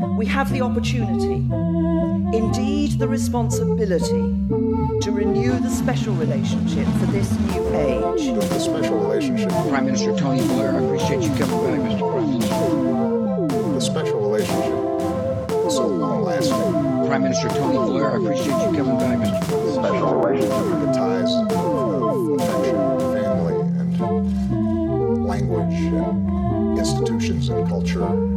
we have the opportunity, indeed the responsibility, to renew the special relationship for this new age. The special relationship. Prime Minister Tony Blair, I appreciate you coming back, Mr. President. The special relationship. So long lasting. Prime Minister Tony Blair, I appreciate you coming back, Mr. President. Special relationship. The ties of, of affection, family, and language, and institutions and culture.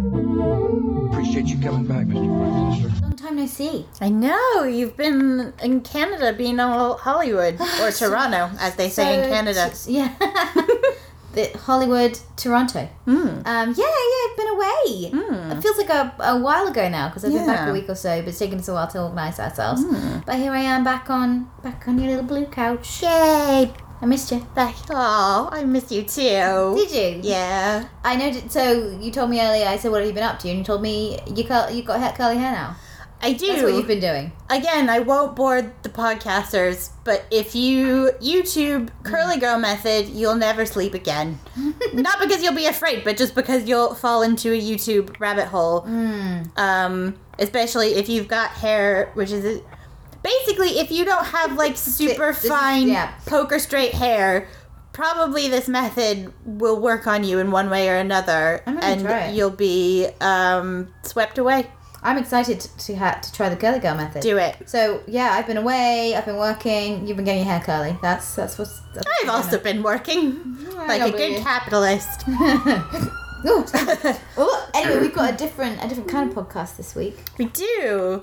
Appreciate you coming back, Mr. Prime Minister. Long time no see. I know you've been in Canada, being all Hollywood or Toronto, as they say in Canada. s- yeah. the Hollywood, Toronto. Hmm. Um, yeah, yeah, I've been away. Hmm. It feels like a, a while ago now because I've been back a week or so, but it's taken us a while to organise ourselves. Hmm. But here I am back on back on your little blue couch. Yay! I missed you. Back. Oh, I missed you too. Did you? Yeah. I know. So you told me earlier. I said, "What have you been up to?" And you told me you cur- you got hair, curly hair now. I do. That's what you've been doing. Again, I won't bore the podcasters, but if you YouTube curly girl method, you'll never sleep again. Not because you'll be afraid, but just because you'll fall into a YouTube rabbit hole. Um, especially if you've got hair, which is basically if you don't have like super fine yeah. poker straight hair. Probably this method will work on you in one way or another, and you'll be um, swept away. I'm excited to ha- to try the curly girl method. Do it. So yeah, I've been away. I've been working. You've been getting your hair curly. That's that's what's. That's I've what's also been working like a good you. capitalist. Ooh. oh, anyway, we've got a different a different kind of podcast this week. we do.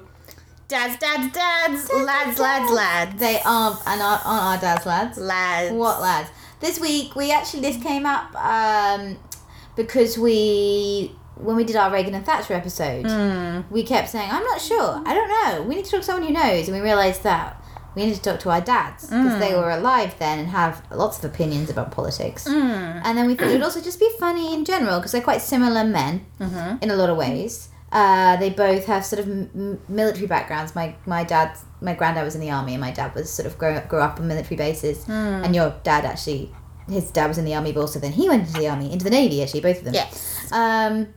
Dads, dads, dads, lads, lads, lads. They are and aren't, aren't our dad's lads. Lads. What lads? This week we actually this came up um, because we when we did our Reagan and Thatcher episode, hmm. we kept saying, "I'm not sure. I don't know. We need to talk to someone who knows." And we realized that we need to talk to our dads because they hmm. were alive then and have lots of opinions about politics. Hmm. And then we thought it would also just be funny in general because they're quite similar men mm-hmm. in a lot of ways. Uh, they both have sort of m- military backgrounds. My my dad, my granddad was in the army, and my dad was sort of grew, grew up on military bases. And your dad actually, his dad was in the army, but also then he went into the army, into the navy. Actually, both of them. Yes. Um,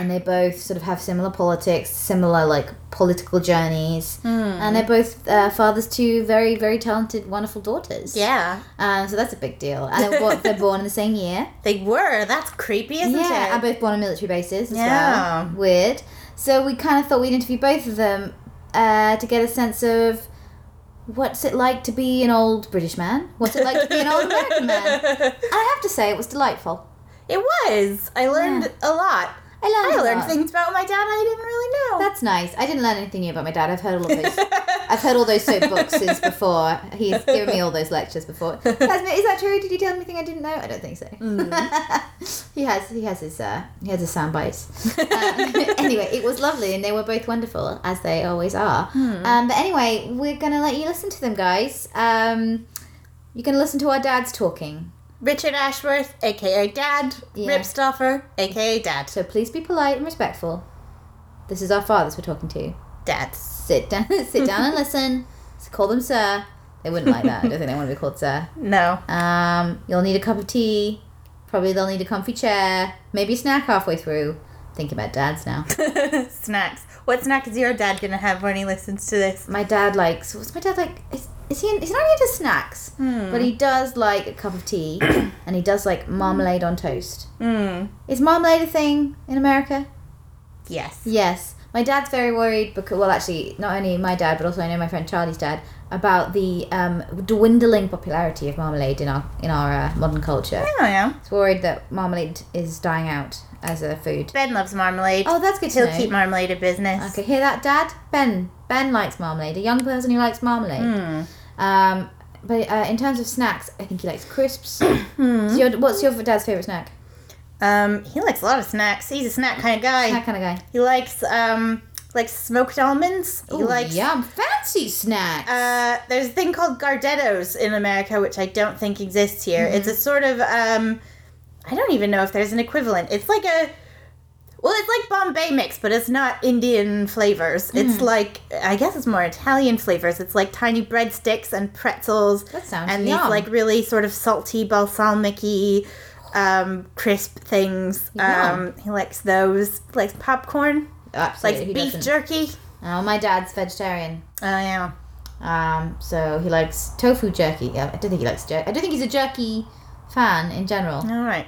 and they both sort of have similar politics, similar like political journeys, and they're both uh, fathers to very very talented, wonderful daughters. Yeah. Um, so that's a big deal. And they're, bo- they're born in the same year. They were. That's creepy, isn't yeah, it? and both born on military bases as Yeah. well. Weird. So we kind of thought we'd interview both of them uh, to get a sense of what's it like to be an old British man. What's it like to be an old American man? I have to say, it was delightful. It was. I learned a lot. I learned. I learned things about my dad I didn't really know. That's nice. I didn't learn anything new about my dad. I've heard all of those. I've heard all those soapboxes before. He's given me all those lectures before. Has- Is that true? Did he tell me anything I didn't know? I don't think so. he has. He has his. Uh, he has his sound bites. Uh, anyway, it was lovely, and they were both wonderful as they always are. Um, but anyway, we're gonna let you listen to them, guys. Um, you're gonna listen to our dads talking. Richard Ashworth, aka Dad. Yeah. Ripstoffer, aka Dad. So please be polite and respectful. This is our fathers we're talking to. Dads. sit down, sit down and listen. Call them sir. They wouldn't like that. I don't think they want to be called sir. No. Um, you'll need a cup of tea. Probably they'll need a comfy chair. Maybe a snack halfway through. Think about dads now. Snacks. What snack is your dad gonna have when he listens to this? My dad likes. What's my dad like? Is, is he? He's not into snacks, but he does like a cup of tea, and he does like marmalade on toast. Hmm. Is marmalade a thing in America? Yes. Yes. My dad's very worried because, well, actually, not only my dad, but also I know my friend Charlie's dad about the um, dwindling popularity of marmalade in our in our uh, modern culture. Yeah. He's worried that marmalade is dying out as a food. Ben loves marmalade. Oh, that's good to He'll know. keep marmalade a business. Okay, hear that, Dad? Ben. Ben likes marmalade. A young person who likes marmalade. Hmm. Um, but uh, in terms of snacks, I think he likes crisps. Hmm. So your, what's your dad's favorite snack? Um, he likes a lot of snacks. He's a snack kind of guy. That kind of guy. He likes um like smoked almonds. He Ooh, likes yum, fancy snacks. uh there's a thing called Gardettos in America which I don't think exists here. Mm-hmm. It's a sort of um I don't even know if there's an equivalent. It's like a well, it's like Bombay mix, but it's not Indian flavors. Mm. It's like I guess it's more Italian flavors. It's like tiny breadsticks and pretzels. That sounds and yum. these like really sort of salty balsamic um, crisp things. Um, he likes those. He likes popcorn. Absolutely. Like who beef doesn't? jerky. Oh, my dad's vegetarian. Oh yeah. Um, so he likes tofu jerky. Yeah, I don't think he likes jerky. I don't think he's a jerky fan in general. All right.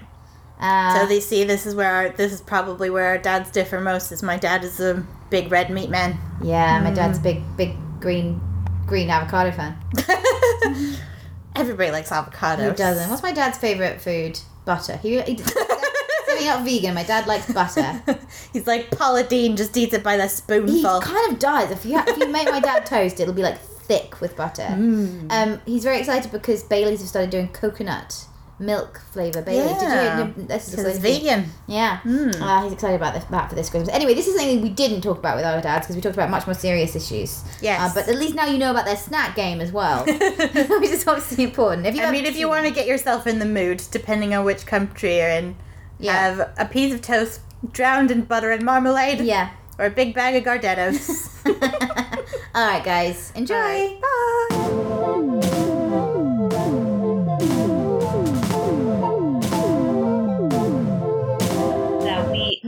Uh, So they see this is where our, this is probably where our dads differ most. Is my dad is a big red meat man. yeah, my Mm. dad's a big, big green, green avocado fan. Everybody likes avocados. Who doesn't? What's my dad's favorite food? Butter. He, he not vegan. My dad likes butter. He's like Paula Deen, just eats it by the spoonful. he kind of does. If you if you make my dad toast, it'll be like thick with butter. Mm. Um, he's very excited because Bailey's have started doing coconut milk flavor Bailey. Yeah. Did you? This is Because it's going to be- vegan. Yeah, Mm. uh, he's excited about this, that for this Christmas. Anyway, this is something we didn't talk about with our dads because we talked about much more serious issues. Yes. uh, but at least now you know about their snack game as well, which is obviously important. If you I mean, if you want to get yourself in the mood, depending on which country you're in, Yeah. have a piece of toast drowned in butter and marmalade, yeah. or a big bag of Gardettos. All right, guys, enjoy. Bye. Bye.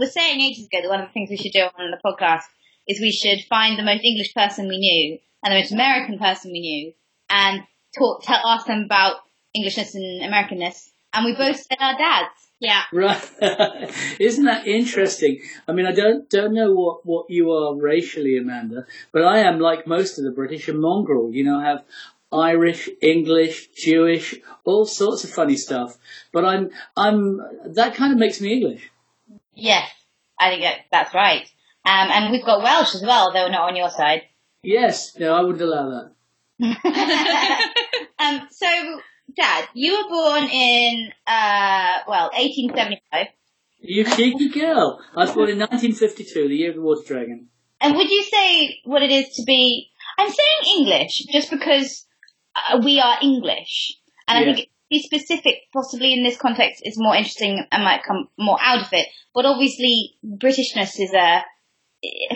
Were saying ages ago that one of the things we should do on the podcast is we should find the most English person we knew and the most American person we knew and talk, tell, ask them about Englishness and Americanness. And we both said our dads. Yeah. Right. Isn't that interesting? I mean, I don't don't know what, what you are racially, Amanda, but I am like most of the British, a mongrel. You know, I have Irish, English, Jewish, all sorts of funny stuff. But I'm I'm that kind of makes me English. Yes. I think that, that's right. Um, and we've got Welsh as well, though not on your side. Yes. No, I wouldn't allow that. um, so, Dad, you were born in, uh, well, 1875. You cheeky girl. I was born in 1952, the year of the water dragon. And would you say what it is to be? I'm saying English just because uh, we are English, and I think be specific, possibly in this context, is more interesting and might come more out of it. But obviously, Britishness is a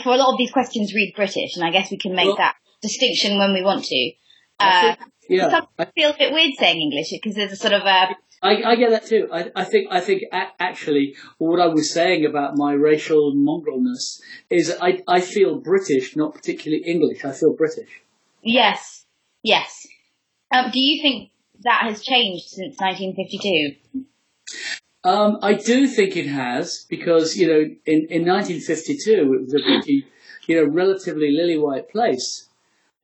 for a lot of these questions read British, and I guess we can make Well- that distinction when we want to. I Uh, think- yeah, some I, feel a bit weird saying English because there's a sort of a I, I get that too. I, I think I think a- actually what I was saying about my racial mongrelness is I I feel British, not particularly English. I feel British. yes, yes. Um, do you think that has changed since 1952? Um, I do think it has because you know in, in 1952 it was a pretty you know relatively lily white place,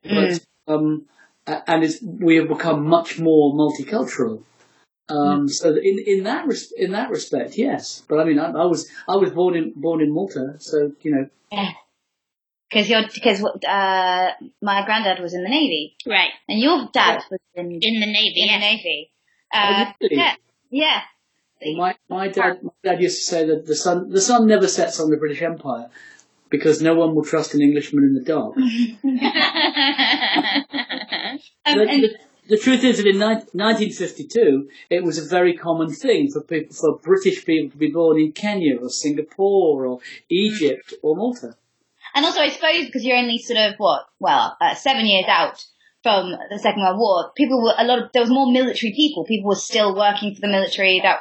but um, and it's, we have become much more multicultural. Um, so in in that res- in that respect, yes. But I mean, I, I was I was born in born in Malta, so you know Because you're because uh, my granddad was in the navy, Right. and your dad was in In the Navy. in the yeah. navy. Oh, Uh, really? yeah, yeah. My my dad my dad used to say that the sun the sun never sets on the British Empire because no one will trust an Englishman in the dark. Um, the, and the, the truth is that in ni- 1952 it was a very common thing for people for British people to be born in Kenya or Singapore or Egypt or Malta. And also, I suppose because you're only sort of what, well, uh, seven years out from the Second World War, people were a lot of there was more military people. People were still working for the military. That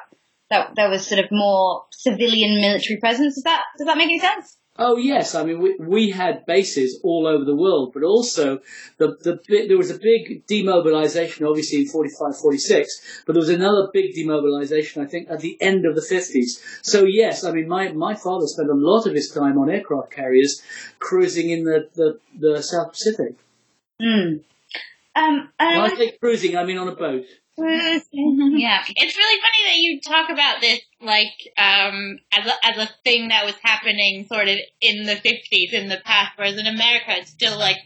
that there was sort of more civilian military presence. Does that does that make any sense? Oh yes, I mean we, we had bases all over the world, but also the the there was a big demobilization, obviously in 45, 46, but there was another big demobilization, I think, at the end of the 50s. So yes, I mean my, my father spent a lot of his time on aircraft carriers, cruising in the, the, the South Pacific. Hmm. Um, I I say cruising, I mean on a boat. Yeah. It's really funny that you talk about this like um, as a, as a thing that was happening sort of in the 50s in the past, whereas in America it's still like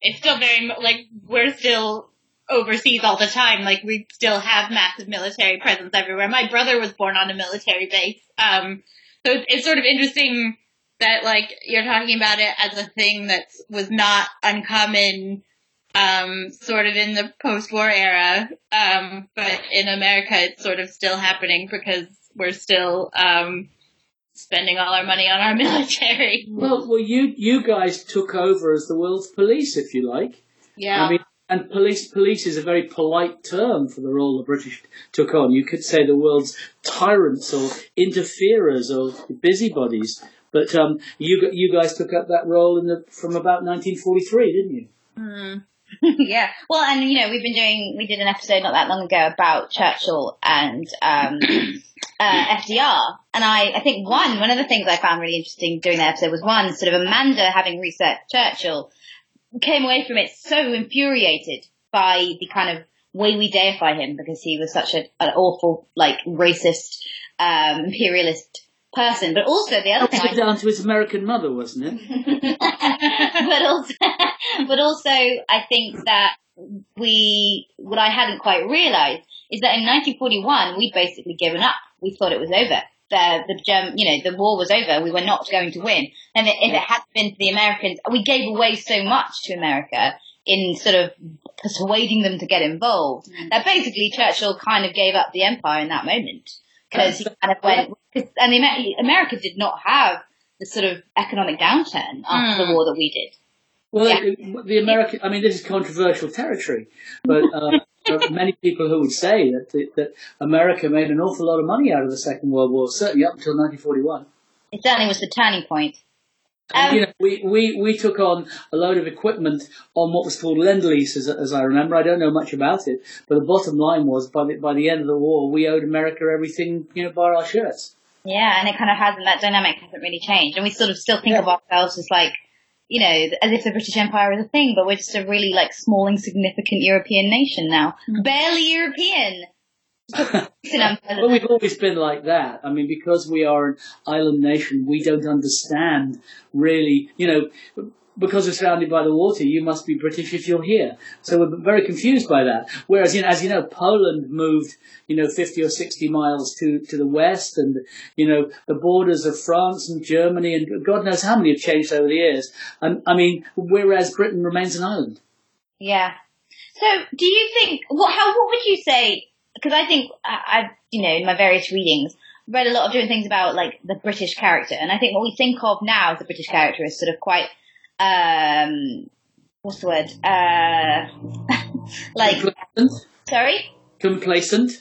it's still very like we're still overseas all the time. Like we still have massive military presence everywhere. My brother was born on a military base, um, so it's, it's sort of interesting that like you're talking about it as a thing that was not uncommon um, sort of in the post-war era, um, but in America it's sort of still happening because we're still um, spending all our money on our military. Well, well, you you guys took over as the world's police, if you like. Yeah. I mean, and police police is a very polite term for the role the British took on. You could say the world's tyrants or interferers or busybodies. But um, you you guys took up that role in the from about 1943, didn't you? yeah. Well, and you know, we've been doing, we did an episode not that long ago about Churchill and um, uh, FDR. And I, I think one, one of the things I found really interesting doing that episode was one, sort of Amanda having researched Churchill came away from it so infuriated by the kind of way we deify him because he was such a, an awful, like, racist, um, imperialist person. But also the other thing down to his American mother, wasn't it? but also, but also, I think that we, what I hadn't quite realised is that in 1941 we'd basically given up. We thought it was over. The the German, you know, the war was over. We were not going to win. And if it had been for the Americans, we gave away so much to America in sort of persuading them to get involved mm. that basically Churchill kind of gave up the empire in that moment because he kind of went. 'cause- And the Amer- America did not have the sort of economic downturn after the mm. war that we did. Well, Yeah. the American, I mean, this is controversial territory, but uh, there are many people who would say that, that that America made an awful lot of money out of the Second World War, certainly up until 1941. It certainly was the turning point. And, Um, you know, we, we, we took on a load of equipment on what was called lend lease, as, as I remember. I don't know much about it, but the bottom line was by the, by the end of the war, we owed America everything, you know, bar our shirts. Yeah, and it kind of hasn't, that dynamic hasn't really changed. And we sort of still think of ourselves as like, you know, as if the British Empire is a thing, but we're just a really like small, insignificant European nation now. Mm. Barely European. Well, we've always been like that. I mean, because we are an island nation, we don't understand really, you know, because we're surrounded by the water, you must be British if you're here. So we're very confused by that. Whereas, you know, as you know, Poland moved, you know, 50 or 60 miles to, to the west and, you know, the borders of France and Germany and God knows how many have changed over the years. And, I mean, whereas Britain remains an island. Yeah. So, do you think what? How? What would you say? Because I think I, I've, you know, in my various readings, read a lot of different things about like the British character, and I think what we think of now as the British character is sort of quite, um, what's the word? Uh, like, Complacent? sorry, Complacent?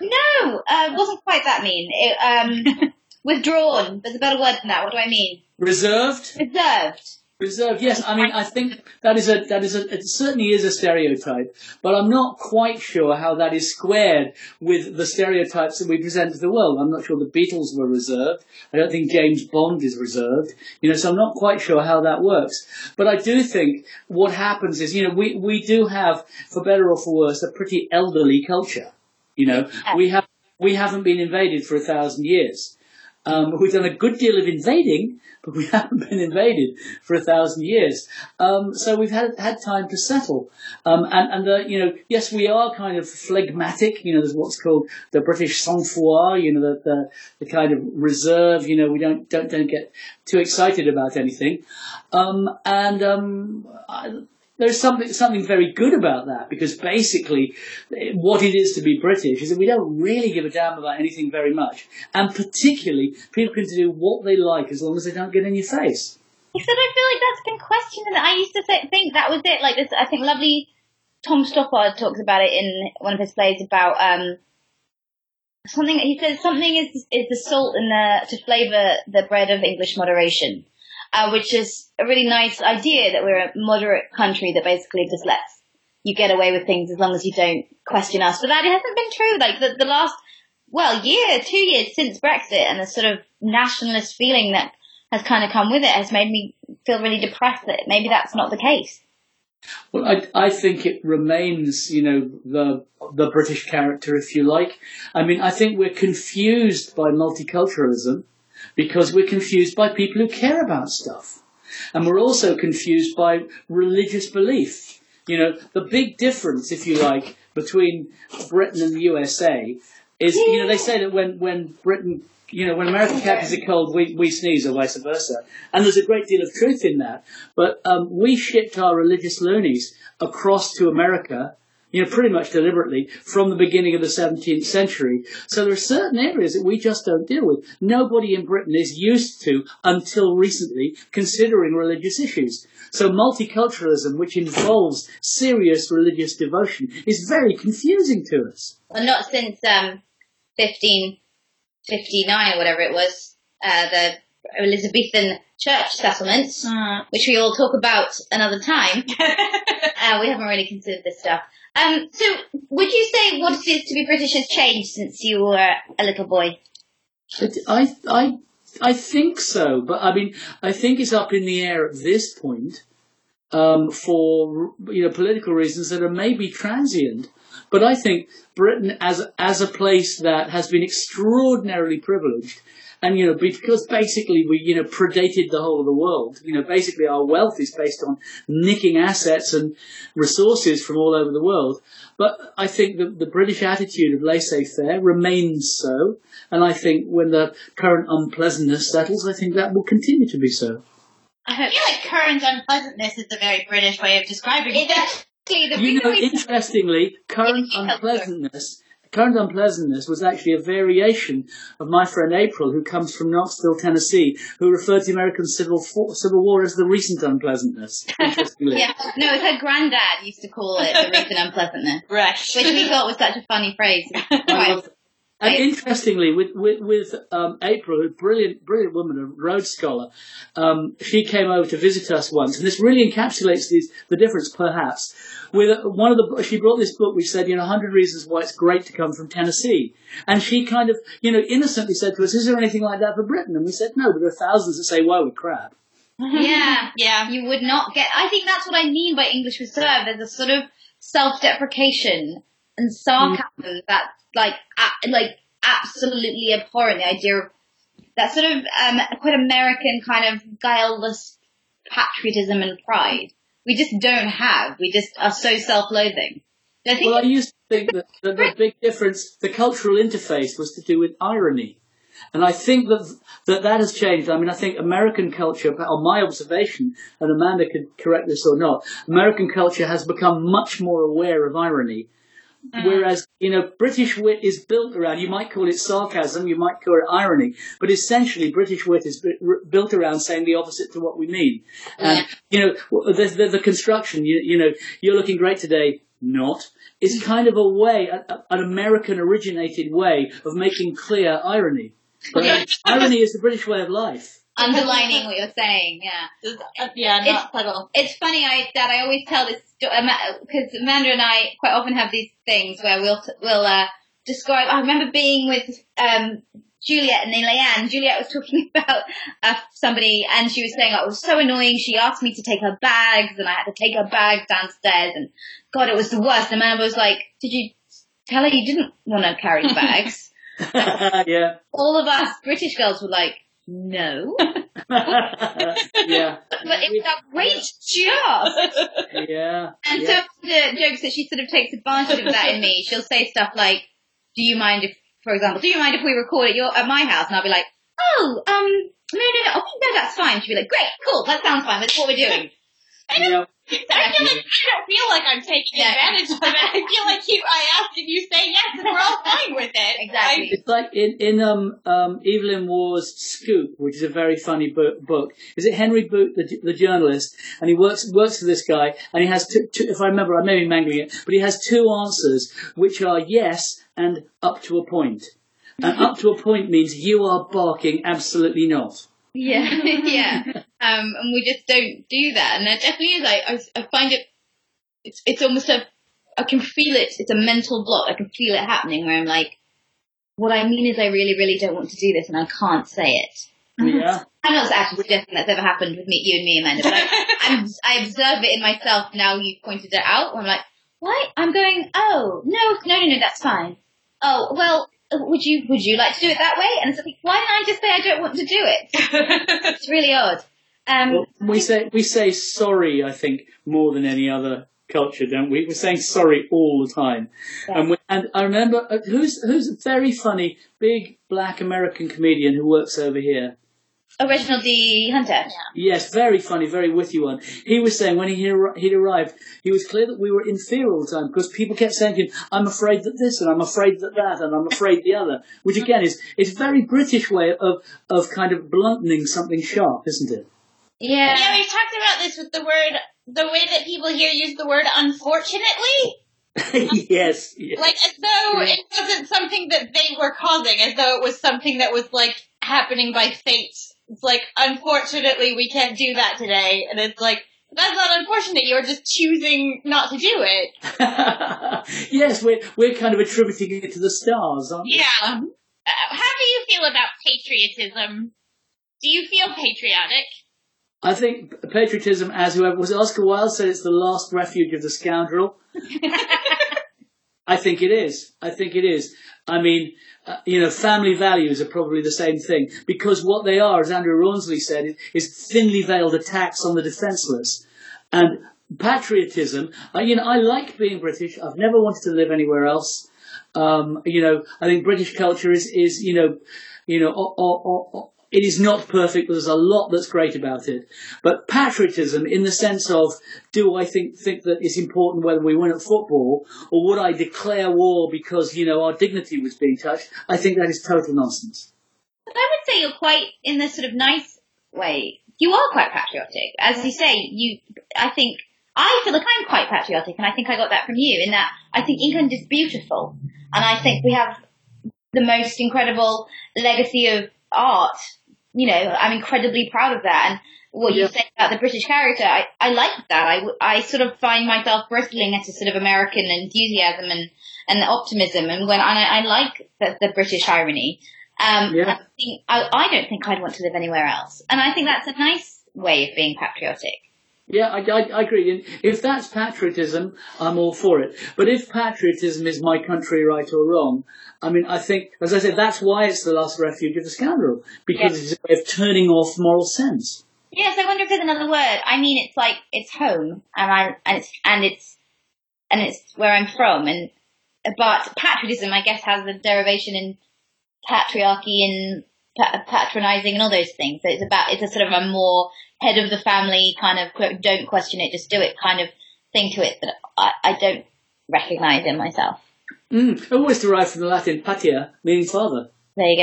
no, uh, it wasn't quite that mean. It, um, withdrawn. There's a better word than that. What do I mean? Reserved? Reserved. Reserved, yes. I mean, I think that is a that is a it certainly is a stereotype, but I'm not quite sure how that is squared with the stereotypes that we present to the world. I'm not sure the Beatles were reserved. I don't think James Bond is reserved. You know, so I'm not quite sure how that works. But I do think what happens is, you know, we we do have, for better or for worse, a pretty elderly culture. You know, we have we haven't been invaded for a thousand years. Um, we've done a good deal of invading, but we haven't been invaded for a thousand years. Um, so we've had had time to settle. Um, and and you know, yes, we are kind of phlegmatic. You know, there's what's called the British sang-froid. You know, the, the the kind of reserve. You know, we don't don't don't get too excited about anything. Um, and um, there's something something very good about that because basically what it is to be British is that we don't really give a damn about anything very much, and particularly people can do what they like as long as they don't get in your face. Except I feel like that's been questioned, and I used to think that was it. Like this, I think lovely Tom Stoppard talks about it in one of his plays about um something. He says something is is the salt in the to flavour the bread of English moderation, uh, which is a really nice idea that we're a moderate country that basically just lets you get away with things as long as you don't question us. But that hasn't been true. Like the, the last well year, two years since Brexit, and the sort of nationalist feeling that has kind of come with it has made me feel really depressed that maybe that's not the case. Well, I, I think it remains, you know, the the British character, if you like. I mean, I think we're confused by multiculturalism because we're confused by people who care about stuff, and we're also confused by religious belief. You know, the big difference, if you like, between Britain and the USA is, you know, they say that when when Britain you know, when America catches a cold, we, we sneeze, or vice versa. And there's a great deal of truth in that. But um, we shipped our religious loonies across to America, you know, pretty much deliberately from the beginning of the 17th century. So there are certain areas that we just don't deal with. Nobody in Britain is used to, until recently, considering religious issues. So multiculturalism, which involves serious religious devotion, is very confusing to us. Well, not since um, 1559 or whatever it was, uh, the Elizabethan church settlements, which we all talk about another time. uh, we haven't really considered this stuff. Um, so, would you say what it is to be British has changed since you were a little boy? I, I, I think so, but I mean, I think it's up in the air at this point um, for you know political reasons that are maybe transient. But I think Britain, as as a place that has been extraordinarily privileged, and you know because basically we you know predated the whole of the world. You know, basically our wealth is based on nicking assets and resources from all over the world. But I think that the British attitude of laissez-faire remains so, and I think when the current unpleasantness settles, I think that will continue to be so. I feel like current unpleasantness is a very British way of describing it. It's actually the You know, interestingly, current Yeah, yeah, unpleasantness, current unpleasantness was actually a variation of my friend April, who comes from Knoxville, Tennessee, who referred to the American Civil War, Civil War as the recent unpleasantness. Interestingly, Yeah, no, it's her granddad used to call it the recent unpleasantness, Right. which we thought was such a funny phrase. I Quite- love- and interestingly, with with, with um, April, a brilliant, brilliant woman, a Rhodes Scholar, um, she came over to visit us once, and this really encapsulates these, the difference, perhaps. With one of the, she brought this book which said, you know, 100 reasons why it's great to come from Tennessee, and she kind of, you know, innocently said to us, "Is there anything like that for Britain?" And we said, "No, but there are thousands that say, "Whoa, we're crap." yeah, Yeah. you would not get. I think that's what I mean by English reserve. There's a sort of self-deprecation and sarcasm that, like, a- like absolutely abhorrent. The idea of that sort of um, quite American kind of guileless patriotism and pride. We just don't have. We just are so self-loathing. I Well, I used to think that, that the big difference, the cultural interface, was to do with irony. And I think that, that that has changed. I mean, I think American culture, on my observation, and Amanda could correct this or not, American culture has become much more aware of irony. Mm. Whereas, you know, British wit is built around, you might call it sarcasm, you might call it irony, but essentially British wit is bu- built around saying the opposite to what we mean. And, you know, the, the, the construction, you, you know, you're looking great today, not, is kind of a way, a, a- an American originated way of making clear irony. But irony is the British way of life. Underlining what you're saying. Yeah. Uh, yeah, It's- not subtle. It's funny I, that I always tell this story because Amanda and I quite often have these things where we'll we'll uh, describe. I remember being with um, Juliet and then Leanne. Juliet was talking about uh, somebody, and she was saying, "Oh, it was so annoying. She asked me to take her bags, and I had to take her bags downstairs, and God, it was the worst." And Amanda was like, "Did you tell her you didn't want to carry bags?" yeah. All of us British girls were like, "No," yeah. but it was a great job. Yeah. And yeah. so the jokes that she sort of takes advantage of that in me. She'll say stuff like, "Do you mind if, for example, do you mind if we record at your at my house?" And I'll be like, "Oh, um, no, no, no, oh, no, that's fine." She'll be like, "Great, cool, that sounds fine. That's what we're doing." You know, I feel like I don't feel like I'm taking Yeah. advantage of it. I feel like you. I asked and you say yes, and we're all fine with it. Exactly. It's like in in um um Evelyn Waugh's Scoop, which is a very funny book. book. Is it Henry Boot, the, the journalist, and he works works for this guy, and he has two, two. If I remember, I may be mangling it, but he has two answers, which are yes and up to a point. And up to a point means you are barking absolutely not. Yeah, yeah. Um, and we just don't do that. And there definitely is. I, I, I find it. It's it's almost a. I can feel it. It's a mental block. I can feel it happening where I'm like, what I mean is, I really, really don't want to do this, and I can't say it. Yeah. I'm not actually suggesting that's ever happened with me, you and me, Amanda, but I, I'm, I observe it in myself now you've pointed it out. I'm like, why? I'm going, oh, no, no, no, no, that's fine. Oh, well, would you, would you like to do it that way? And it's like, why didn't I just say I don't want to do it? it's really odd. Um, Well, we say we say sorry. I think more than any other culture, don't we? We're saying sorry all the time. And we, and I remember uh, who's who's a very funny big black American comedian who works over here. Reginald D. Hunter. Yes, very funny, very witty one. He was saying when he he'd arrived, he was clear that we were in fear all the time because people kept saying to him, "I'm afraid that this and I'm afraid that that and I'm afraid the other," which again is is a very British way of of kind of blunting something sharp, isn't it? Yeah. Yeah, we've talked about this with the word, the way that people here use the word unfortunately. yes. yes. Like as though it wasn't something that they were causing, as though it was something that was like happening by fate It's like, unfortunately, we can't do that today. And it's like, that's not unfortunate. You're just choosing not to do it. yes, we're we're kind of attributing it to the stars, aren't we? Yeah. Uh, how do you feel about patriotism? Do you feel patriotic? I think patriotism, as whoever was Oscar Wilde said, it's the last refuge of the scoundrel. I think it is. I think it is. I mean, uh, you know, family values are probably the same thing because what they are, as Andrew Rawnsley said, is thinly veiled attacks on the defenceless. And patriotism, uh, you know, I like being British. I've never wanted to live anywhere else. Um, you know, I think British culture is, is you know, you know, or, or, or, it is not perfect, there's a lot that's great about it. But patriotism, in the sense of, do I think think that it's important whether we win at football, or would I declare war because you know our dignity was being touched? I think that is total nonsense. I would say you're quite, in this sort of nice way, you are quite patriotic. As you say, you, I think, I feel like I'm quite patriotic, and I think I got that from you, in that I think England is beautiful, and I think we have the most incredible legacy of art you know, I'm incredibly proud of that. And what Yeah. you say about the British character, I, I like that. I, I sort of find myself bristling at a sort of American enthusiasm and, and optimism. And when I, I like the, the British irony. Um, Yeah. I, think, I, I don't think I'd want to live anywhere else. And I think that's a nice way of being patriotic. Yeah, I, I, I agree. And if that's patriotism, I'm all for it. But if patriotism is my country right or wrong, I mean, I think, as I said, that's why it's the last refuge of the scoundrel because Yes. it's a way of turning off moral sense. Yes, I wonder if there's another word. I mean, it's like it's home, and I and it's and it's and it's where I'm from, and but patriotism, I guess, has a derivation in patriarchy and patronizing and all those things. So it's about it's a sort of a more head of the family kind of don't question it, just do it kind of thing to it that I, I don't recognize in myself. Mm, it always derived from the Latin patia, meaning father. There you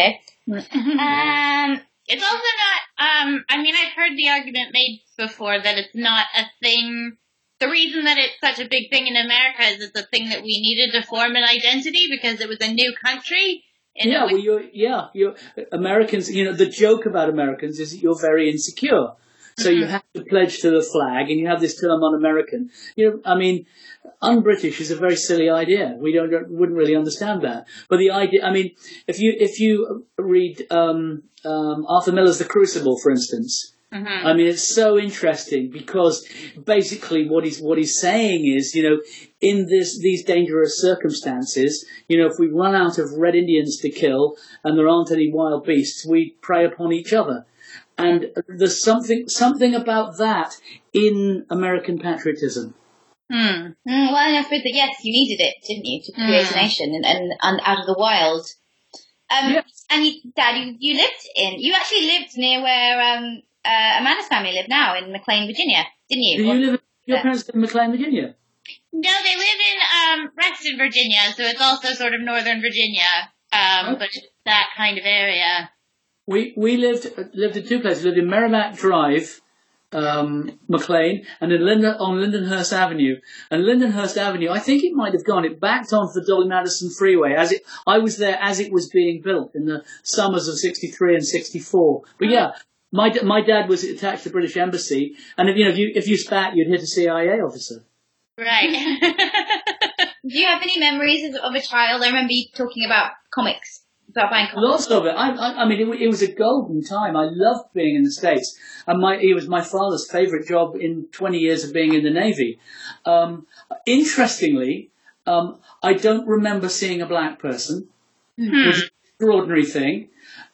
go. Um, It's also not, um, I mean, I've heard the argument made before that it's not a thing. The reason that it's such a big thing in America is it's a thing that we needed to form an identity because it was a new country. And yeah, was, well, you're, yeah, you're, Americans, you know, the joke about Americans is that you're very insecure. So you have to pledge to the flag and you have this term un-American. You know, I mean, un-British is a very silly idea. We don't, don't- wouldn't really understand that. But the idea, I mean, if you, if you read, um, um, Arthur Miller's The Crucible, for instance, Mhm. I mean, it's so interesting because basically what he's what he's saying is, you know, in this these dangerous circumstances, you know, if we run out of red Indians to kill and there aren't any wild beasts, we prey upon each other. And there's something something about that in American patriotism. Hmm. Mm, well, I suppose that yes, you needed it, didn't you, to create Mm. a nation and, and, and out of the wild. Um, Yeah. And you, Dad, you, you lived in, you actually lived near where um, uh, Amanda's family live now in McLean, Virginia, didn't you? Do you live? Your parents live in McLean, Virginia. No, they live in um, Reston, Virginia, so it's also sort of northern Virginia, um, but that kind of area. We we lived lived in two places. We lived in Merrimack Drive, um, McLean, and in Linden, on Lindenhurst Avenue. And Lindenhurst Avenue, I think it might have gone. It backed onto the Dolly Madison Freeway as it. I was there as it was being built in the summers of '63 and '64. But yeah. My, my dad was attached to the British Embassy, and if you know if you if you spat, you'd hit a CIA officer. Right. Do you have any memories of, of a child? I remember you talking about comics, about buying comics. Lots of it. I, I, I mean, it, it was a golden time. I loved being in the States. And my, it was my father's favourite job in 20 years of being in the Navy. Um, interestingly, um, I don't remember seeing a black person, which is an extraordinary thing.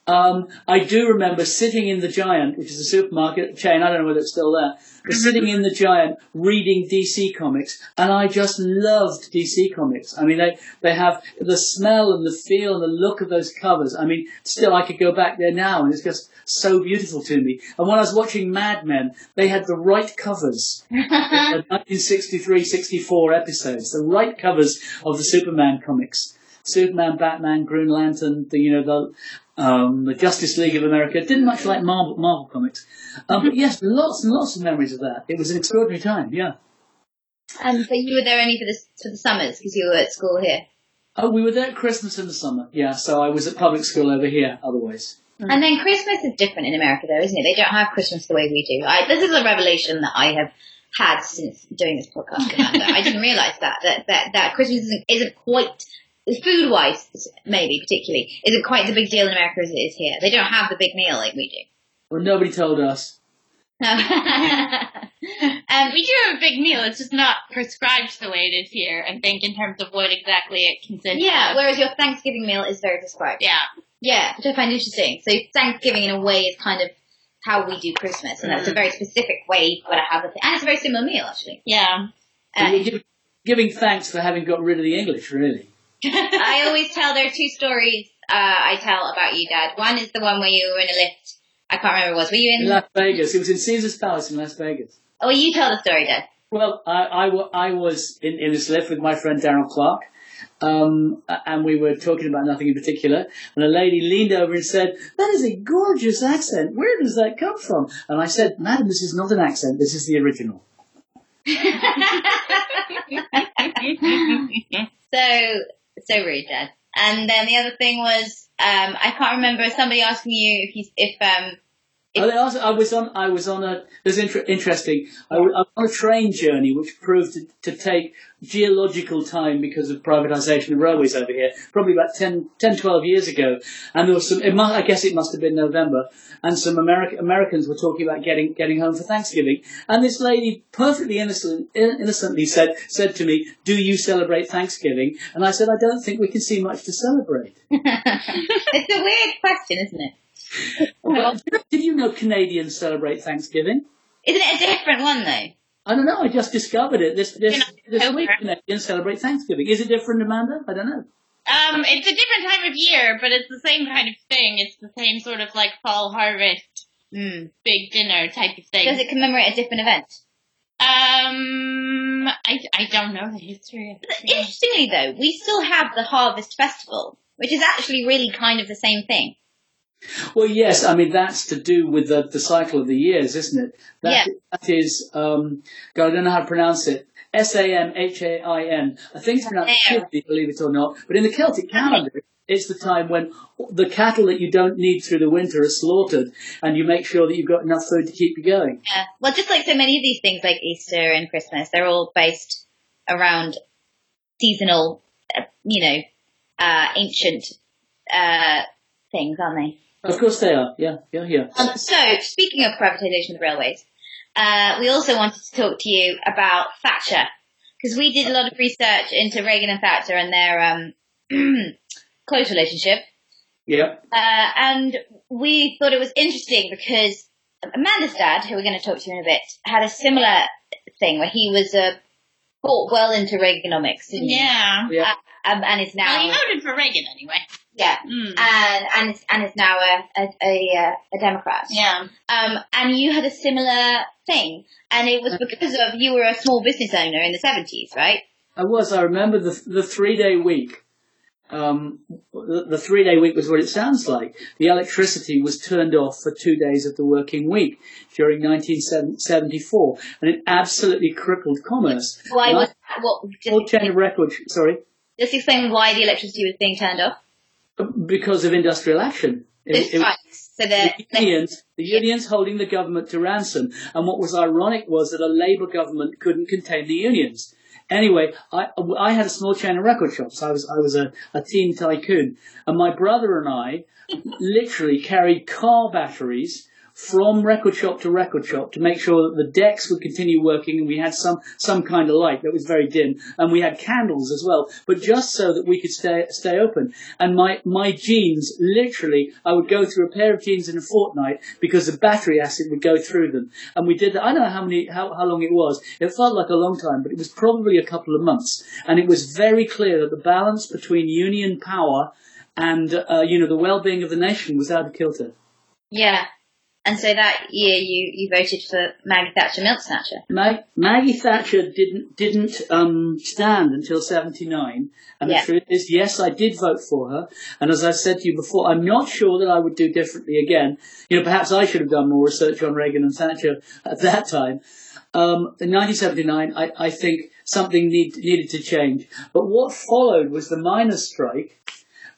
Um, I do remember sitting in the Giant, which is a supermarket chain. I don't know whether it's still there. But sitting in the Giant, reading DC comics, and I just loved DC comics. I mean, they they have the smell and the feel and the look of those covers. I mean, still, I could go back there now, and it's just so beautiful to me. And when I was watching Mad Men, they had the right covers. the 1963, 64 episodes, the right covers of the Superman comics. Superman, Batman, Green Lantern, the you know the um, the Justice League of America. Didn't much like Marvel, Marvel comics, um, but yes, lots and lots of memories of that. It was an extraordinary time. Yeah. Um, but you were there only for the, for the summers because you were at school here. Oh, we were there at Christmas in the summer. Yeah, so I was at public school over here. Otherwise, And then Christmas is different in America, though, isn't it? They don't have Christmas the way we do. I, this is a revelation that I have had since doing this podcast, Amanda. I didn't realise that, that that that Christmas isn't, isn't quite food wise, maybe particularly, isn't quite the big deal in America as it is here. They don't have the big meal like we do. Well, nobody told us. No. Um, we do have a big meal. It's just not prescribed the way it is here. I think in terms of what exactly it consists. yeah, of. whereas your Thanksgiving meal is very prescribed. yeah. Yeah, which I find interesting. So Thanksgiving, in a way, is kind of how we do Christmas, and that's a very specific way you've got to have it. And it's a very similar meal, actually. Yeah. Uh, We're giving, giving thanks for having got rid of the English, really. I always tell there are two stories uh, I tell about you, Dad. One is the one where you were in a lift. I can't remember what it was. Were you In? Las Vegas. It was in Caesar's Palace in Las Vegas. Oh, you tell the story, Dad. Well, I, I, I was in, in this lift with my friend Daryl Clark, um, and we were talking about nothing in particular, and a lady leaned over and said, that is a gorgeous accent. Where does that come from? And I said, madam, this is not an accent. This is the original. So, so rude, Dad. And then the other thing was, um, I can't remember somebody asking you if if um, They also, I was on. I was on a. There's inter- interesting. I was on a train journey, which proved to, to take geological time because of privatisation of railways over here. Probably about 10, 10 12 years ago, and there was some. Must, I guess it must have been November, and some American Americans were talking about getting getting home for Thanksgiving, and this lady perfectly innocent, innocently said said to me, "Do you celebrate Thanksgiving?" And I said, "I don't think we can see much to celebrate." it's a weird question, isn't it? Well, did you know Canadians celebrate Thanksgiving? Isn't it a different one though? I don't know. I just discovered it this this, this week. Canadians celebrate Thanksgiving. Is it different, Amanda? I don't know. Um, it's a different time of year, but it's the same kind of thing. It's the same sort of like fall harvest, Mm. big dinner type of thing. Does it commemorate a different event? Um, I, I don't know the history of it. Interestingly, though, we still have the Harvest Festival, which is actually really kind of the same thing. Well, yes. I mean, that's to do with the, the cycle of the years, isn't it? That, Yeah. That is. Um, God, I don't know how to pronounce it. S A M H A I N. I think it's pronounced. Kilby, believe it or not. But in the Celtic calendar, it's the time when the cattle that you don't need through the winter are slaughtered, and you make sure that you've got enough food to keep you going. Yeah. Well, just like so many of these things, like Easter and Christmas, they're all based around seasonal, uh, you know, uh, ancient uh, things, aren't they? Of course they are. Yeah, yeah, yeah. Um, so, speaking of privatisation of the railways, uh, we also wanted to talk to you about Thatcher because we did a lot of research into Reagan and Thatcher and their um, close relationship, Yeah. uh, and we thought it was interesting because Amanda's dad, who we're going to talk to in a bit, had a similar thing where he was uh, bought well into Reaganomics, didn't he? Yeah. Yeah. Um, and is now Well, he voted for Reagan anyway. Yeah, Mm. and and is, and is now a a, a, uh, a Democrat. Yeah. Um, and you had a similar thing, and it was because of you were a small business owner in the seventies, right? I was. I remember the the three day week. Um, the, the three day week was what it sounds like. The electricity was turned off for two days of the working week during 1974, and it absolutely crippled commerce. Why And was I- what? Full Just, chain of record. Sorry, just explain why the electricity was being turned off. Because of industrial action. It- The it- strikes. So the, the unions, the unions holding the government to ransom. And what was ironic was that a Labour government couldn't contain the unions. Anyway, I, I had a small chain of record shops. I was, I was a, a teen tycoon. And my brother and I literally carried car batteries from record shop to record shop to make sure that the decks would continue working and we had some, some kind of light that was very dim and we had candles as well, but just so that we could stay, stay open. And my, my jeans, literally, I would go through a pair of jeans in a fortnight because the battery acid would go through them. And we did that. I don't know how many, how, how long it was. It felt like a long time, but it was probably a couple of months. And it was very clear that the balance between union power and, uh, you know, the well-being of the nation was out of kilter. yeah. And so that year you, you voted for Maggie Thatcher Milk Snatcher. Mag- Maggie Thatcher didn't didn't um, stand until '79, and Yeah. the truth is, yes, I did vote for her. And as I've said to you before, I'm not sure that I would do differently again. You know, perhaps I should have done more research on Reagan and Thatcher at that time. Um, in 1979, I, I think something need, needed to change. But what followed was the miners' strike,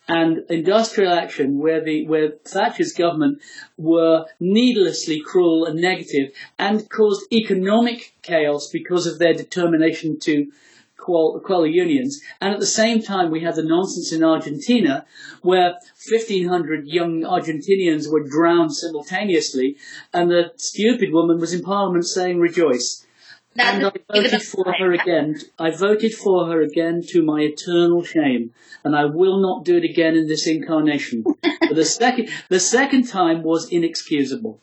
and industrial action where the where Thatcher's government were needlessly cruel and negative and caused economic chaos because of their determination to quell, quell unions. And at the same time, we had the nonsense in Argentina where 1,500 young Argentinians were drowned simultaneously, and the stupid woman was in Parliament saying, "Rejoice." And I voted for her again. I voted for her again to my eternal shame, and I will not do it again in this incarnation. but the second, the second time was inexcusable.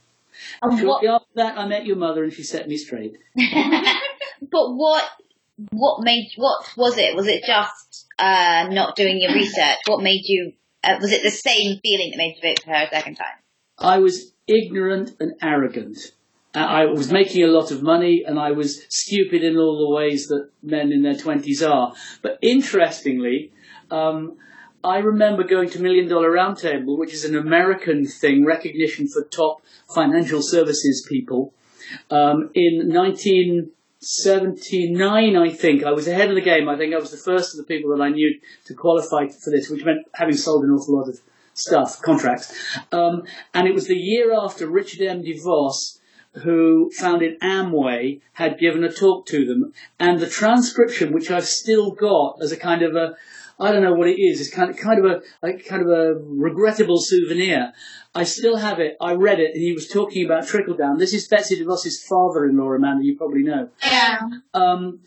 And what, Shortly after that, I met your mother, and she set me straight. but what what made what was it? Was it just uh, not doing your research? What made you? Uh, was it the same feeling that made you vote for her a second time? I was ignorant and arrogant. Uh, I was making a lot of money and I was stupid in all the ways that men in their 20s are. But interestingly, um, I remember going to Million Dollar Roundtable, which is an American thing, recognition for top financial services people, um, in 1979, I think. I was ahead of the game. I think I was the first of the people that I knew to qualify for this, which meant having sold an awful lot of stuff, contracts. Um, and it was the year after Richard M. DeVos who founded Amway had given a talk to them, and the transcription, which I've still got as a kind of a, I don't know what it is, it's kind of kind of a, a kind of a regrettable souvenir. I still have it. I read it, and he was talking about trickle down. This is Betsy DeVos's father-in-law, Amanda. You probably know. Yeah. Um,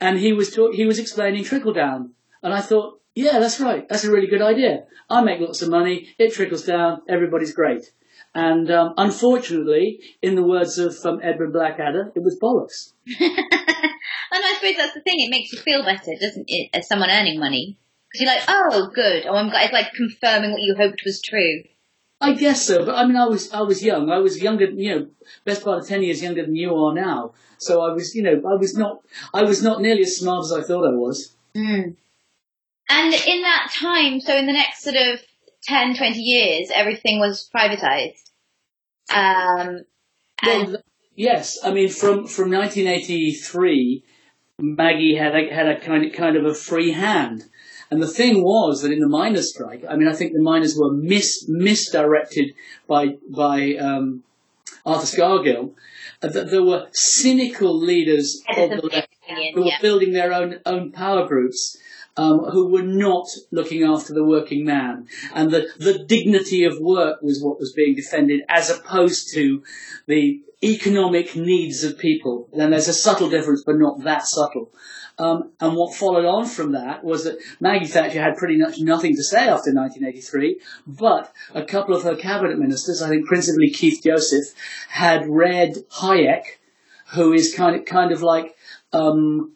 and he was talk- he was explaining trickle down, and I thought, yeah, that's right. That's a really good idea. I make lots of money. It trickles down. Everybody's great. And um, unfortunately, in the words of um, Edmund Blackadder, it was bollocks. and I suppose that's the thing. It makes you feel better, doesn't it, as someone earning money? Because you're like, oh, good. Oh, I'm glad. It's like confirming what you hoped was true. I guess so, but I mean, I was I was young. I was younger, you know, best part of ten years younger than you are now. So I was, you know, I was not I was not nearly as smart as I thought I was. Mm. And in that time, so in the next sort of 10, 20 years, everything was privatized. Um, and Well, yes, I mean, from from 1983, Maggie had a, had a kind of kind of a free hand. And the thing was that in the miners' strike, I mean, I think the miners were mis misdirected by by um, Arthur Scargill. Uh, that there were cynical leaders of the left who were yeah. building their own own power groups. Um, who were not looking after the working man, and the the dignity of work was what was being defended, as opposed to the economic needs of people. Then there's a subtle difference, but not that subtle. Um, and what followed on from that was that Maggie Thatcher had pretty much nothing to say after 1983, but a couple of her cabinet ministers, I think principally Keith Joseph, had read Hayek, who is kind of kind of like um,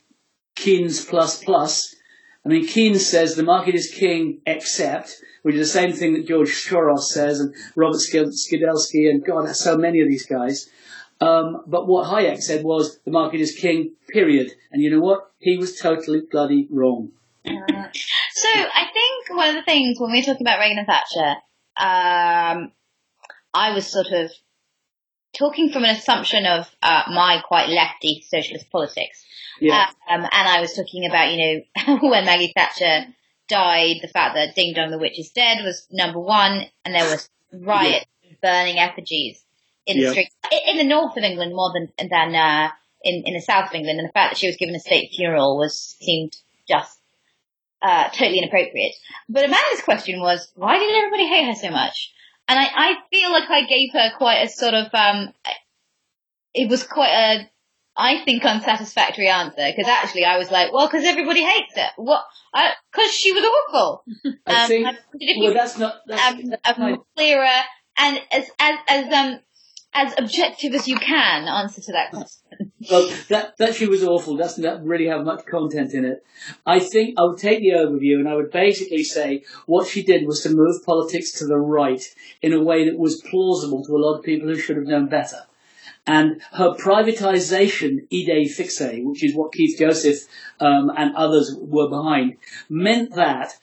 Keynes plus plus. I mean, Keynes says the market is king except, which is the same thing that George Soros says and Robert Skidelsky and God, so many of these guys. Um, but what Hayek said was the market is king, period. And you know what? He was totally bloody wrong. So I think one of the things when we're talking about Reagan and Thatcher, um, I was sort of talking from an assumption of uh, my quite lefty socialist politics. Yeah. Um, and I was talking about, you know, when Maggie Thatcher died, the fact that Ding Dong the Witch is Dead was number one, and there was riots, burning effigies in the streets in, in the north of England more than than uh, in in the south of England. And the fact that she was given a state funeral was seemed just uh, totally inappropriate. But Amanda's question was, why did everybody hate her so much? And I, I feel like I gave her quite a sort of um, it was quite a I think unsatisfactory answer because actually I was like, well, because everybody hates her. What? Because she was awful. I Um, think, I wondered if you well, that's not, that's, um, that's clearer and as as as um as objective as you can answer to that question. Well, that, that she was awful doesn't that really have much content in it. I think I would take the overview and I would basically say what she did was to move politics to the right in a way that was plausible to a lot of people who should have known better. And her privatization idee fixe, which is what Keith Joseph um, and others were behind, meant that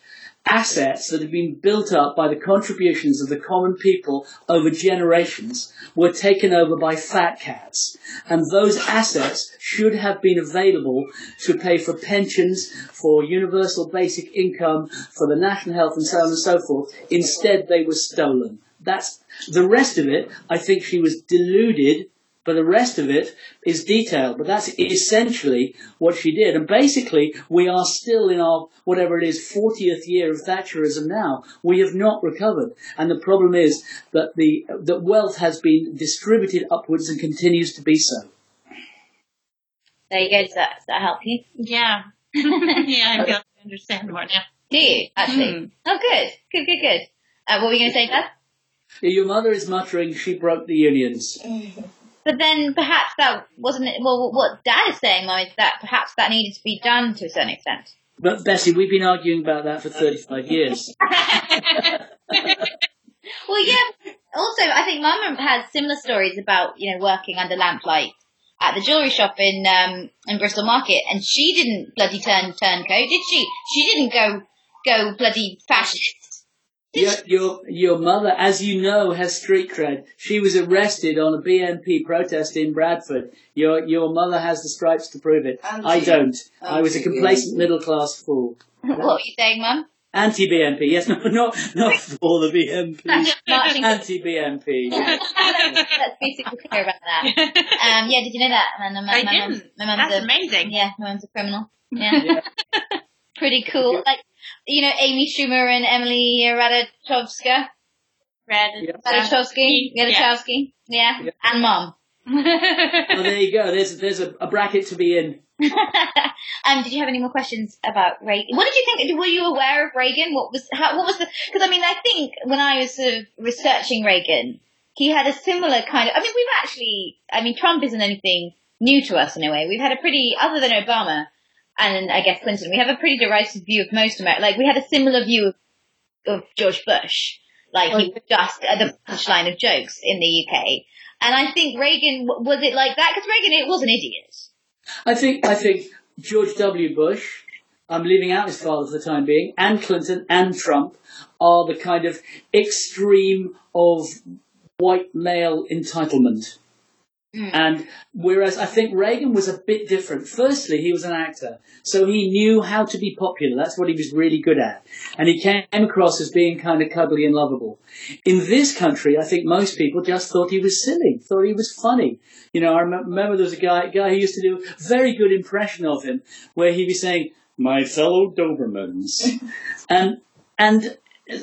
assets that had been built up by the contributions of the common people over generations were taken over by fat cats. And those assets should have been available to pay for pensions, for universal basic income, for the national health and so on and so forth. Instead, they were stolen. That's the rest of it. I think she was deluded but the rest of it is detail. But that's essentially what she did. And basically, we are still in our, whatever it is, 40th year of Thatcherism now. We have not recovered. And the problem is that the, that wealth has been distributed upwards and continues to be so. There you go. Does that, does that help you? Yeah. yeah, I feel I understand more now. Do you, actually? Oh, good. Good, good, good. Uh, what were you going to say, Dad? Your mother is muttering she broke the unions. But then perhaps that wasn't it. Well, what Dad is saying, though, is that perhaps that needed to be done to a certain extent. But Bessie, we've been arguing about that for 35 years. Well, yeah. Also, I think Mum has similar stories about you know working under lamplight at the jewelry shop in um in Bristol Market, and she didn't bloody turn turncoat, did she? She didn't go go bloody fascist. Your, your, your mother, as you know, has street cred. She was arrested on a BNP protest in Bradford. Your, your mother has the stripes to prove it. I don't. I was a complacent middle class fool. what were you saying, Mum? Anti BNP, yes, no, not, not for the BNP. Anti BNP. let's, let's be super clear about that. Um, yeah, did you know that? My, my, I my, mum's- didn't. my mum's That's a, amazing. Yeah, my mum's a criminal. Yeah. Pretty cool. Like, you know, Amy Schumer and Emily Ratajkowska. Red. Ratajkowski. Yeah. Yeah. Yeah. And Mum. Well, there you go. There's, there's a, a bracket to be in. um, did you have any more questions about Reagan? What did you think? Were you aware of Reagan? What was how? What was the? Because I mean, I think when I was sort of researching Reagan, he had a similar kind of. I mean, we've actually. I mean, Trump isn't anything new to us in a way. We've had a pretty, other than Obama, and I guess Clinton, we have a pretty derisive view of most America. Like we had a similar view of, of George Bush. Like he was just at the punchline of jokes in the UK. And I think Reagan was it like that? Because Reagan it was an idiot. I think I think George W. Bush, I'm leaving out his father for the time being, and Clinton and Trump are the kind of extreme of white male entitlement. Hmm. And whereas I think Reagan was a bit different. Firstly, he was an actor, so he knew how to be popular. That's what he was really good at. And he came across as being kind of cuddly and lovable. In this country, I think most people just thought he was silly, thought he was funny. You know, I remember there was a guy, guy who used to do a very good impression of him, where he'd be saying, "My fellow Dobermans," and and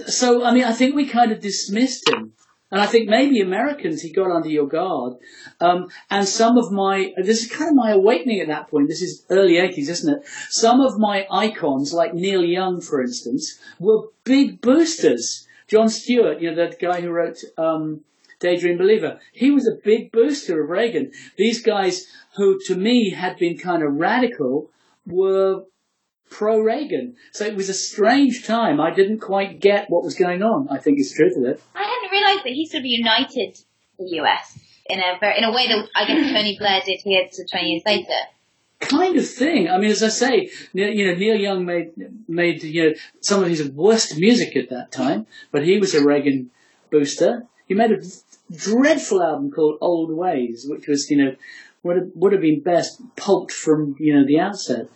so I mean, I think we kind of dismissed him. And I think maybe Americans, he got under your guard. Um, and some of my, this is kind of my awakening at that point. This is early 80s, isn't it? Some of my icons, like Neil Young, for instance, were big boosters. John Stewart, you know, that guy who wrote, um, Daydream Believer. He was a big booster of Reagan. These guys who, to me, had been kind of radical were pro-Reagan. So it was a strange time. I didn't quite get what was going on, I think is the truth of it. I hadn't realised that he sort of united the US in a very, in a way that I guess Tony Blair did here to 20 years later. kind of thing. I mean, as I say, Neil- you know, Neil Young made made you know some of his worst music at that time, but he was a Reagan booster. He made a dreadful album called Old Ways, which was you know would have, would have been best pulped from you know the outset.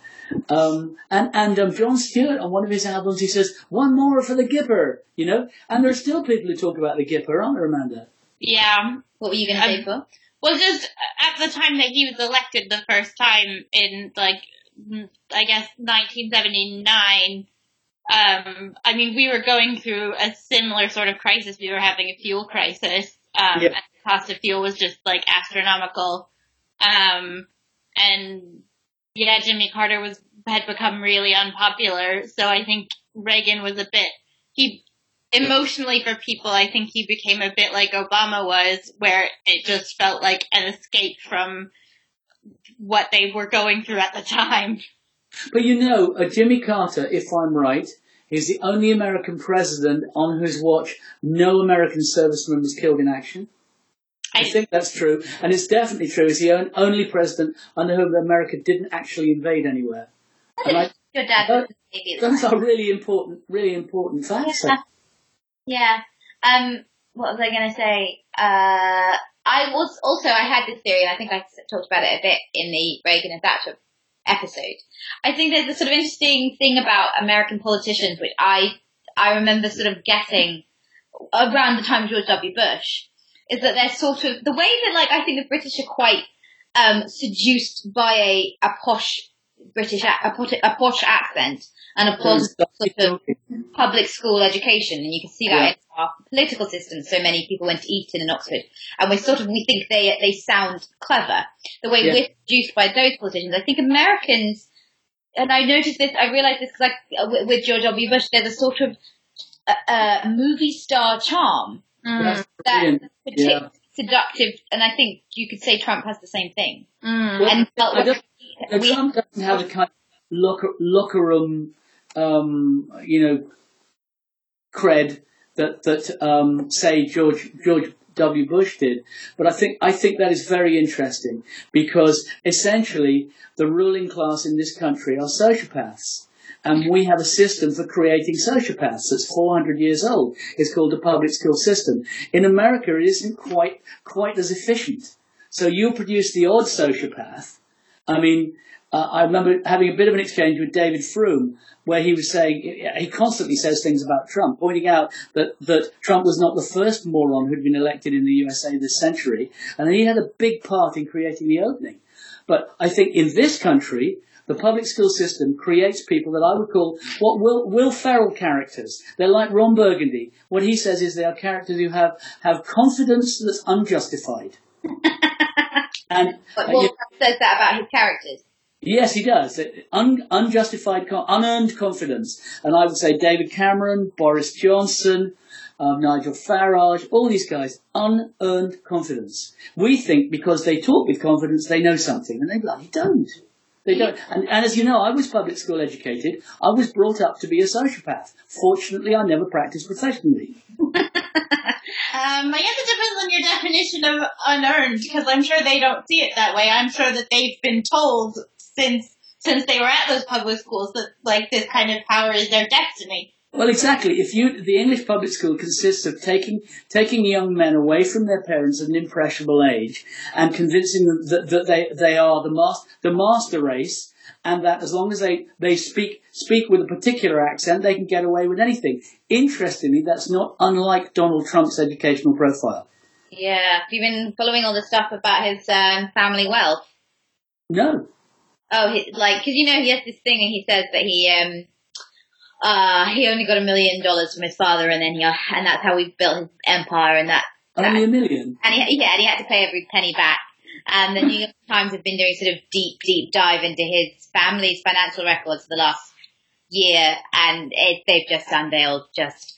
Um, and and um, John Stewart on one of his albums, he says one more for the Gipper, you know. And there's still people who talk about the Gipper, aren't there, Amanda? Yeah. What were you going to say, Paul? Well, just at the time that he was elected the first time in, like, mm, I guess 1979, um, I mean, we were going through a similar sort of crisis. We were having a fuel crisis. Um, Yeah. and the cost of fuel was just, like, astronomical. Um, and yeah, Jimmy Carter was, had become really unpopular. So I think Reagan was a bit, he, emotionally for people, I think he became a bit like Obama was, where it just felt like an escape from what they were going through at the time. But you know, uh, Jimmy Carter, if I'm right, is the only American president on whose watch no American serviceman was killed in action. I, think that's true, and it's definitely true. He's the only president under whom America didn't actually invade anywhere. I, Your dad was the Navy at the Those are really important, really important facts. Yeah. Yeah. Um, what was I going to say? Uh, I was also, I had this theory, and I think I talked about it a bit in the Reagan and Thatcher episode. I think there's a sort of interesting thing about American politicians, which I, I remember sort of getting around the time of George W. Bush, is that they're sort of, the way that like, I think the British are quite, um, seduced by a, a posh British, a, posh- a posh accent and a posh sort of public school education, and you can see that Yeah. in our political system. So many people went to Eton and Oxford, and we sort of we think they they sound clever. The way Yeah. we're seduced by those politicians, I think Americans, and I noticed this, I realised this because like with, George W. Bush, there's a sort of uh, uh, movie star charm That's brilliant. particularly seductive, and I think you could say Trump has the same thing. Well, and I don't- we Trump doesn't have the kind of locker, locker room, um, you know, cred that that um, say George George W. Bush did. But I think I think that is very interesting because essentially the ruling class in this country are sociopaths. And we have a system for creating sociopaths that's 400 years old. It's called the public school system. In America, it isn't quite quite as efficient. So you produce the odd sociopath, I mean, uh, I remember having a bit of an exchange with David Frum where he was saying, he constantly says things about Trump, pointing out that, that Trump was not the first moron who'd been elected in the USA this century, and he had a big part in creating the opening. But I think in this country, the public school system creates people that I would call what Will, Will Ferrell characters. They're like Ron Burgundy. What he says is they are characters who have, have confidence that's unjustified. and but uh, Wolf you- says that about his characters. Yes, he does. Un- unjustified, unearned confidence. And I would say David Cameron, Boris Johnson, um, Nigel Farage, all these guys, unearned confidence. We think because they talk with confidence, they know something, and they bloody don't. They don't. And, and as you know, I was public school educated. I was brought up to be a sociopath. Fortunately, I never practiced professionally. Um, I guess it depends on your definition of unearned, because I'm sure they don't see it that way. I'm sure that they've been told since since they were at those public schools that like this kind of power is their destiny. Well, exactly. If you, the English public school consists of taking taking young men away from their parents at an impressionable age and convincing them that, that they they are the master the master race, and that as long as they they speak speak with a particular accent, they can get away with anything. Interestingly, that's not unlike Donald Trump's educational profile. Yeah, have you been following all the stuff about his um, family wealth? No. Oh, he, like, because you know he has this thing, and he says that he um uh he only got a million dollars from his father, and then he and that's how he built his empire, and that Only a million. and he yeah, and he had to pay every penny back. And the New York Times have been doing sort of deep, deep dive into his family's financial records for the last year, and it, they've just unveiled just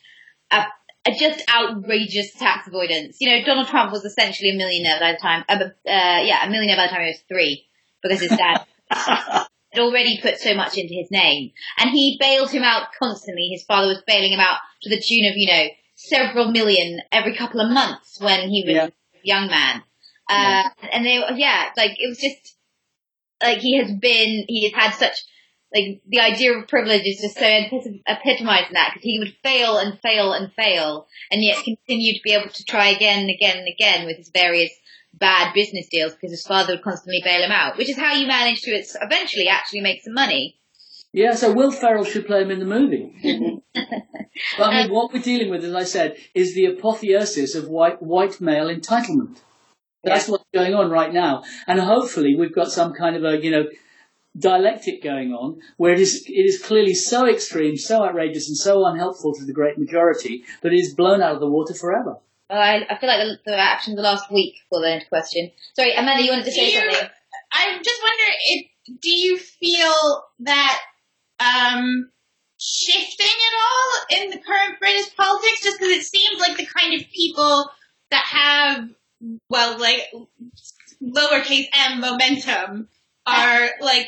a, a just outrageous tax avoidance. You know, Donald Trump was essentially a millionaire by the time, uh, uh, yeah, a millionaire by the time he was three, because his dad had already put so much into his name, and he bailed him out constantly. His father was bailing him out to the tune of, you know, several million every couple of months when he was Yeah. a young man. Uh, and they, yeah, like it was just like he has been, he has had such like the idea of privilege is just so epitomized in that because he would fail and fail and fail and yet continue to be able to try again and again and again with his various bad business deals because his father would constantly bail him out, which is how you manage to eventually actually make some money. Yeah, so Will Ferrell should play him in the movie. but I mean, what we're dealing with, as I said, is the apotheosis of white white male entitlement. That's what's going on right now, and hopefully we've got some kind of a you know dialectic going on where it is it is clearly so extreme, so outrageous, and so unhelpful to the great majority that it is blown out of the water forever. Well, I, I feel like the, the action of the last week for the question. Sorry, Amanda, you wanted to say you- something? I just wonder if do you feel that um, shifting at all in the current British politics? Just because it seems like the kind of people that have well, like lowercase m momentum are like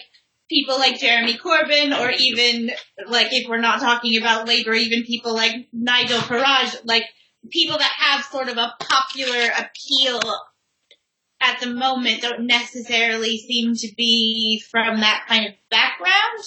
people like Jeremy Corbyn, or even like if we're not talking about Labour, even people like Nigel Farage, like people that have sort of a popular appeal at the moment don't necessarily seem to be from that kind of background.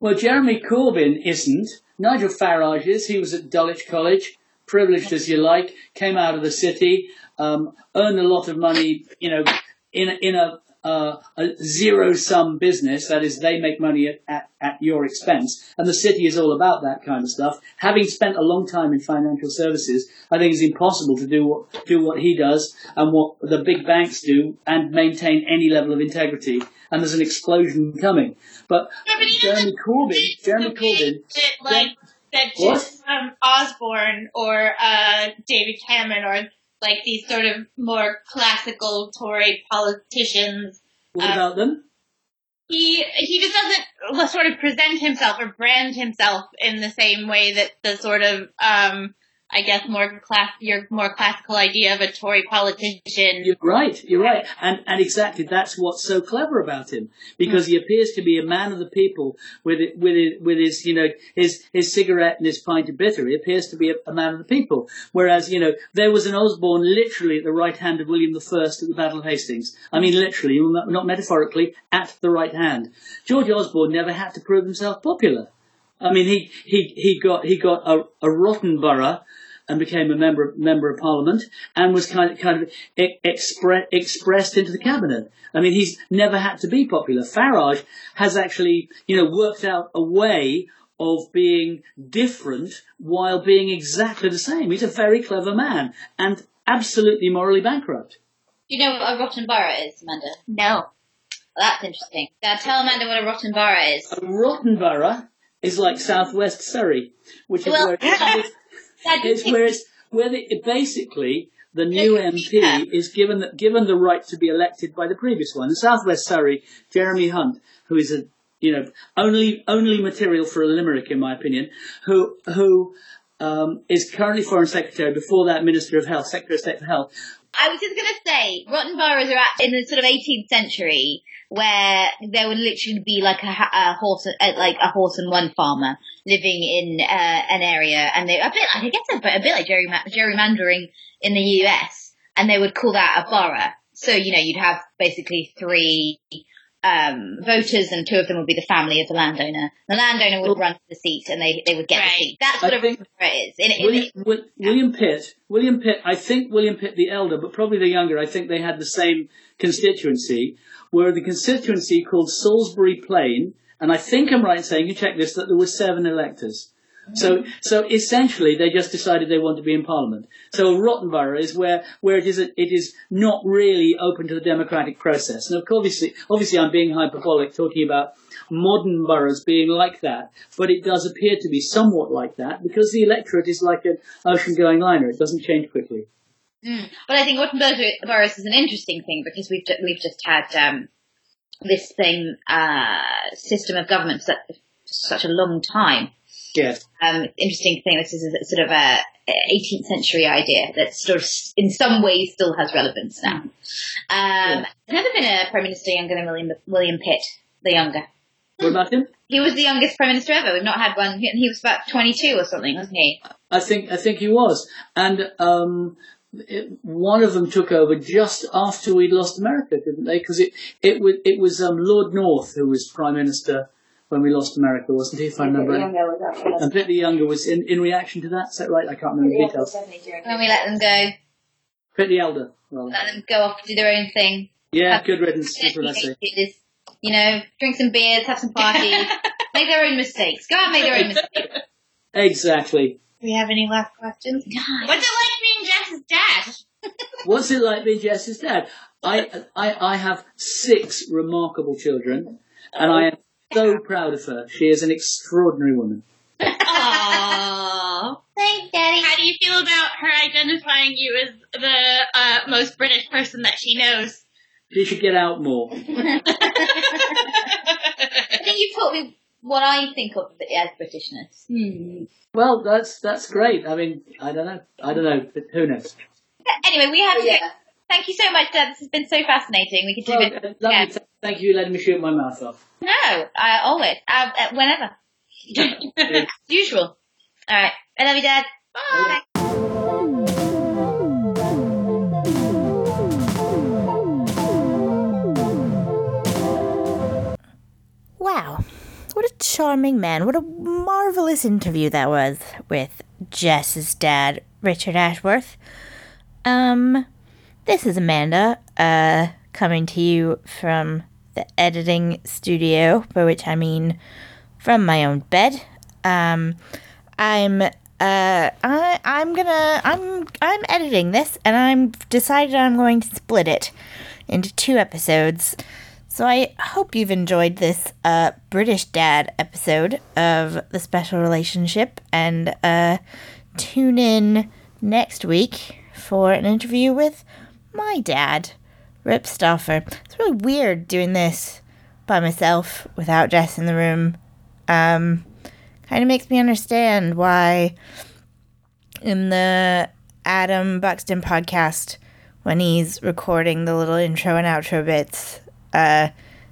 Well, Jeremy Corbyn isn't. Nigel Farage is. He was at Dulwich College, privileged as you like, came out of the city, um, earned a lot of money, you know, in in a, uh, a zero sum business. That is, they make money at, at, at your expense. And the city is all about that kind of stuff. Having spent a long time in financial services, I think it's impossible to do what, do what he does and what the big banks do and maintain any level of integrity. And there's an explosion coming. But Yeah, but Jeremy Corbyn, Jeremy Corbyn, like that just um, Osborne or uh, David Cameron or like these sort of more classical Tory politicians. what Uh, about them? He he just doesn't sort of present himself or brand himself in the same way that the sort of um, I guess more class your more classical idea of a Tory politician. You're right. You're right, and and exactly that's what's so clever about him because he appears to be a man of the people with it, with it, with his you know his his cigarette and his pint of bitter. He appears to be a, a man of the people. Whereas you know there was an Osborne literally at the right hand of William I at the Battle of Hastings. I mean literally, not metaphorically, at the right hand. George Osborne never had to prove himself popular. I mean, he, he, he got, he got a, a rotten borough and became a member, member of parliament and was kind of, kind of e- expre- expressed into the cabinet. I mean, he's never had to be popular. Farage has actually, you know, worked out a way of being different while being exactly the same. He's a very clever man and absolutely morally bankrupt. Do you know what a rotten borough is, Amanda? No. Well, that's interesting. Now tell Amanda what a rotten borough is. A rotten borough is like southwest Surrey, which is Well, where it's, Dad, do you it's where it's where the, basically the new. MP is given the, given the right to be elected by the previous one. In Southwest Surrey, Jeremy Hunt, who is a you know only only material for a limerick in my opinion, who who um, is currently Foreign Secretary, before that Minister of Health, Secretary of State for Health. I was just going to say, rotten boroughs are in the sort of 18th century where there would literally be like a, a horse, uh, like a horse and one farmer living in uh, an area, and they a bit, I guess a a bit like gerrymandering in the US, and they would call that a borough. So you know, you'd have basically three um, voters, and two of them would be the family of the landowner. The landowner would run for the seat, and they they would get Right. the seat. That's what a think- rotten borough is. In, in, William, Wi- William Pitt, William Pitt, I think William Pitt the elder, but probably the younger, I think they had the same constituency, were the constituency called Salisbury Plain, and I think I'm right in saying, you check this, that there were seven electors. So, so essentially, they just decided they want to be in Parliament. So a rotten borough is where, where it is, it is not really open to the democratic process. Now, obviously, obviously, I'm being hyperbolic, talking about modern boroughs being like that, but it does appear to be somewhat like that because the electorate is like an ocean-going liner; it doesn't change quickly. Mm. But I think rotten bor- boroughs is an interesting thing because we've ju- we've just had um, this thing uh, system of government such, such a long time. Yes. Um, interesting thing. This is a sort of a 18th century idea that sort of, in some ways, still has relevance now. Um, There's never been a prime minister younger than William William Pitt, the younger. What about him? He was the youngest prime minister ever. We've not had one. He, he was about 22 or something, wasn't he? I think I think he was, and um, it, one of them took over just after we'd lost America, didn't they? Because it it was it was um, Lord North who was prime minister when we lost America, wasn't he? If I remember. right. And Pitt the younger was in, in reaction to that. Is that right? I can't remember the details. When we let them go, Pitt the elder. Well, let them go off do their own thing. yeah, Have- good riddance. That's what I say. You know, drink some beers, have some parties, make their own mistakes. Go out and make their own mistakes. Exactly. Do we have any last questions? What's it like being Jess's dad? What's it like being Jess's dad? I, I, I have six remarkable children, and I am so proud of her. She is an extraordinary woman. Aww. Thanks, Daddy. How do you feel about her identifying you as the uh, most British person that she knows? She should get out more. I think you taught me what I think of as Britishness. Well, that's that's great. I mean, I don't know. I don't know. But who knows? Anyway, we have to Yeah. Go. Thank you so much, Dad. This has been so fascinating. We could do Well, it lovely. again. Thank you for letting me shoot my mouth off. No, uh, always. Uh, uh, whenever. Usual. All right. I love you, Dad. Bye. Wow. what a charming man. What a marvelous interview that was with Jess's dad, Richard Ashworth. Um, this is Amanda, uh, coming to you from the editing studio, by which I mean from my own bed. Um, I'm uh, I I'm gonna I'm I'm editing this, and I'm decided I'm going to split it into two episodes. So I hope you've enjoyed this uh, British Dad episode of the Special Relationship, and uh, tune in next week for an interview with my dad, Rip Stoffer. It's really weird doing this by myself without Jess in the room. Um, kind of makes me understand why in the Adam Buxton podcast, when he's recording the little intro and outro bits, uh,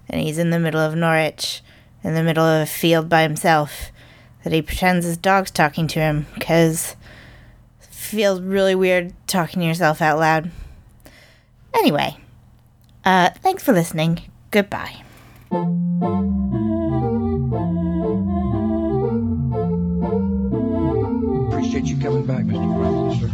and he's in the middle of Norwich, in the middle of a field by himself, that he pretends his dog's talking to him, because feels really weird talking to yourself out loud. Anyway, uh, thanks for listening. Goodbye. Appreciate you coming back, Mr. Prime Minister.